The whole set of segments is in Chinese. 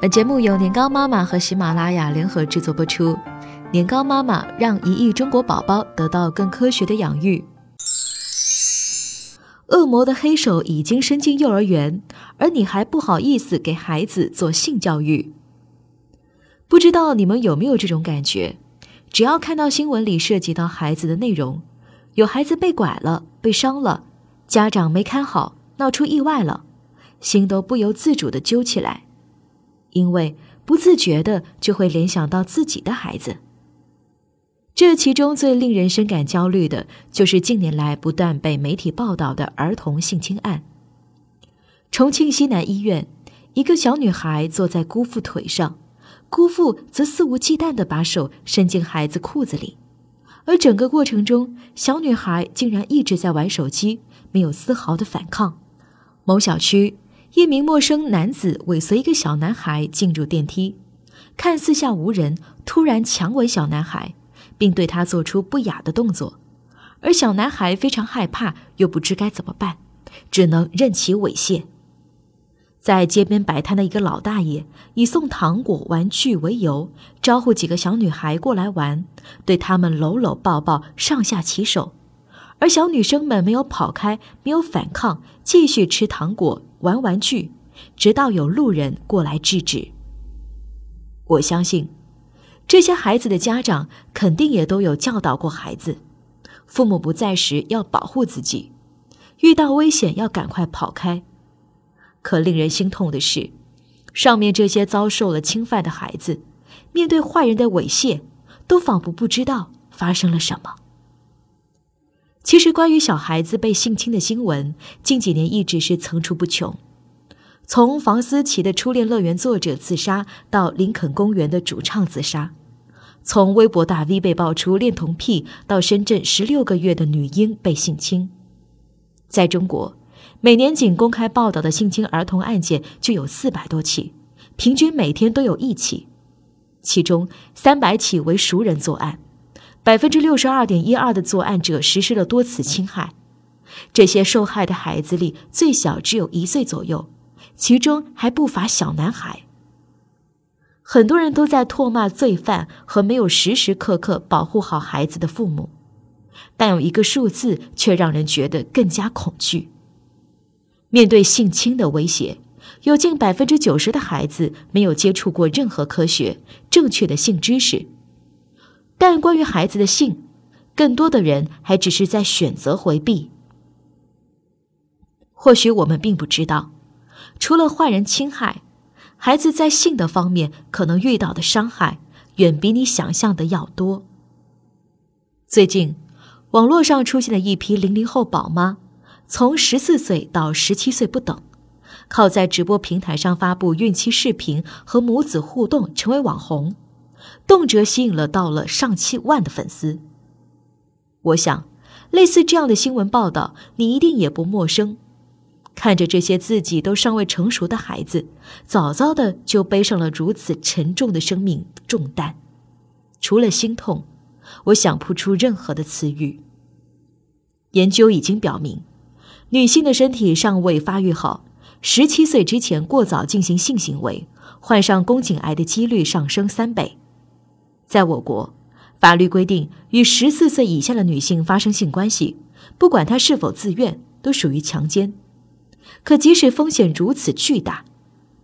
本节目由年糕妈妈和喜马拉雅联合制作播出。年糕妈妈让一亿中国宝宝得到更科学的养育。恶魔的黑手已经伸进幼儿园，而你还不好意思给孩子做性教育。不知道你们有没有这种感觉？只要看到新闻里涉及到孩子的内容，有孩子被拐了、被伤了，家长没看好，闹出意外了，心都不由自主的揪起来，因为不自觉的就会联想到自己的孩子。这其中最令人深感焦虑的，就是近年来不断被媒体报道的儿童性侵案。重庆西南医院，一个小女孩坐在姑父腿上，姑父则肆无忌惮地把手伸进孩子裤子里，而整个过程中，小女孩竟然一直在玩手机，没有丝毫的反抗。某小区，一名陌生男子尾随一个小男孩进入电梯，看四下无人，突然强吻小男孩。并对他做出不雅的动作，而小男孩非常害怕，又不知该怎么办，只能任其猥亵。在街边摆摊的一个老大爷以送糖果、玩具为由，招呼几个小女孩过来玩，对他们搂搂抱抱，上下其手，而小女生们没有跑开，没有反抗，继续吃糖果、玩玩具，直到有路人过来制止。我相信。这些孩子的家长肯定也都有教导过孩子，父母不在时要保护自己，遇到危险要赶快跑开。可令人心痛的是，上面这些遭受了侵犯的孩子，面对坏人的猥亵，都仿佛不知道发生了什么。其实，关于小孩子被性侵的新闻，近几年一直是层出不穷。从房思琪的初恋乐园作者自杀，到林肯公园的主唱自杀。从微博大 V 被爆出恋童癖，到深圳十六个月的女婴被性侵，在中国，每年仅公开报道的性侵儿童案件就有四百多起，平均每天都有一起，其中三百起为熟人作案，百分之六十二点一二的作案者实施了多次侵害。这些受害的孩子里，最小只有一岁左右，其中还不乏小男孩。很多人都在唾骂罪犯和没有时时刻刻保护好孩子的父母，但有一个数字却让人觉得更加恐惧。面对性侵的威胁，有近百分之九十的孩子没有接触过任何科学正确的性知识，但关于孩子的性，更多的人还只是在选择回避。或许我们并不知道，除了坏人侵害。孩子在性的方面可能遇到的伤害，远比你想象的要多。最近，网络上出现了一批零零后宝妈，从十四岁到十七岁不等，靠在直播平台上发布孕期视频和母子互动成为网红，动辄吸引了到了上千万的粉丝。我想，类似这样的新闻报道，你一定也不陌生。看着这些自己都尚未成熟的孩子，早早的就背上了如此沉重的生命重担，除了心痛，我想不出任何的词语。研究已经表明，女性的身体尚未发育好，十七岁之前过早进行性行为，患上宫颈癌的几率上升三倍。在我国，法律规定，与十四岁以下的女性发生性关系，不管她是否自愿，都属于强奸。可即使风险如此巨大，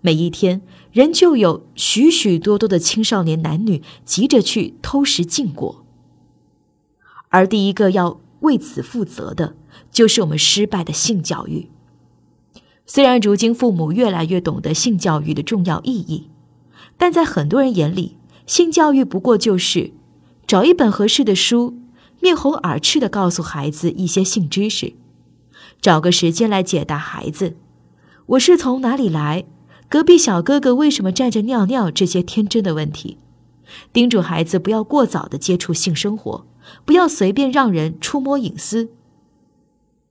每一天仍旧有许许多多的青少年男女急着去偷食禁果。而第一个要为此负责的，就是我们失败的性教育。虽然如今父母越来越懂得性教育的重要意义，但在很多人眼里，性教育不过就是找一本合适的书，面红耳赤的告诉孩子一些性知识。找个时间来解答孩子：“我是从哪里来？隔壁小哥哥为什么站着尿尿？”这些天真的问题，叮嘱孩子不要过早的接触性生活，不要随便让人触摸隐私。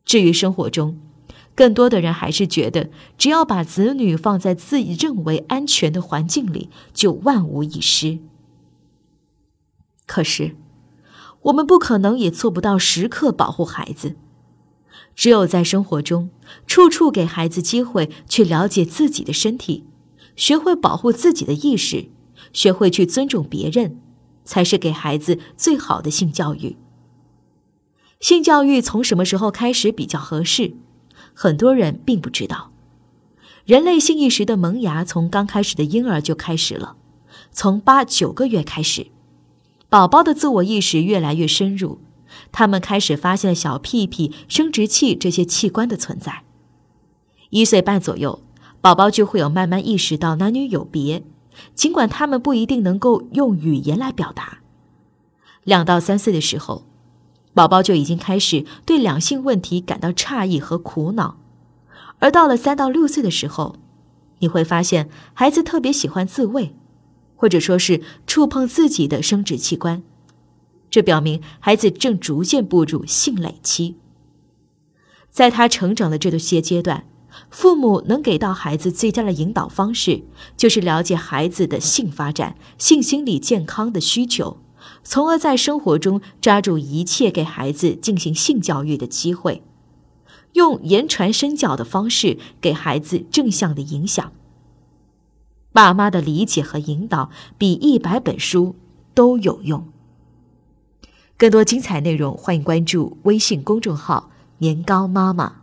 至于生活中，更多的人还是觉得，只要把子女放在自己认为安全的环境里，就万无一失。可是，我们不可能也做不到时刻保护孩子。只有在生活中，处处给孩子机会去了解自己的身体，学会保护自己的意识，学会去尊重别人，才是给孩子最好的性教育。性教育从什么时候开始比较合适？很多人并不知道。人类性意识的萌芽从刚开始的婴儿就开始了，从八九个月开始，宝宝的自我意识越来越深入，他们开始发现了小屁屁、生殖器这些器官的存在。一岁半左右，宝宝就会有慢慢意识到男女有别，尽管他们不一定能够用语言来表达。两到三岁的时候。宝宝就已经开始对两性问题感到诧异和苦恼，而到了三到六岁的时候，你会发现孩子特别喜欢自慰，或者说是触碰自己的生殖器官，这表明孩子正逐渐步入性蕾期。在他成长的这个些阶段，父母能给到孩子最佳的引导方式，就是了解孩子的性发展、性心理健康的需求。从而在生活中抓住一切给孩子进行性教育的机会，用言传身教的方式给孩子正向的影响。爸妈的理解和引导比一百本书都有用。更多精彩内容，欢迎关注微信公众号“年糕妈妈”。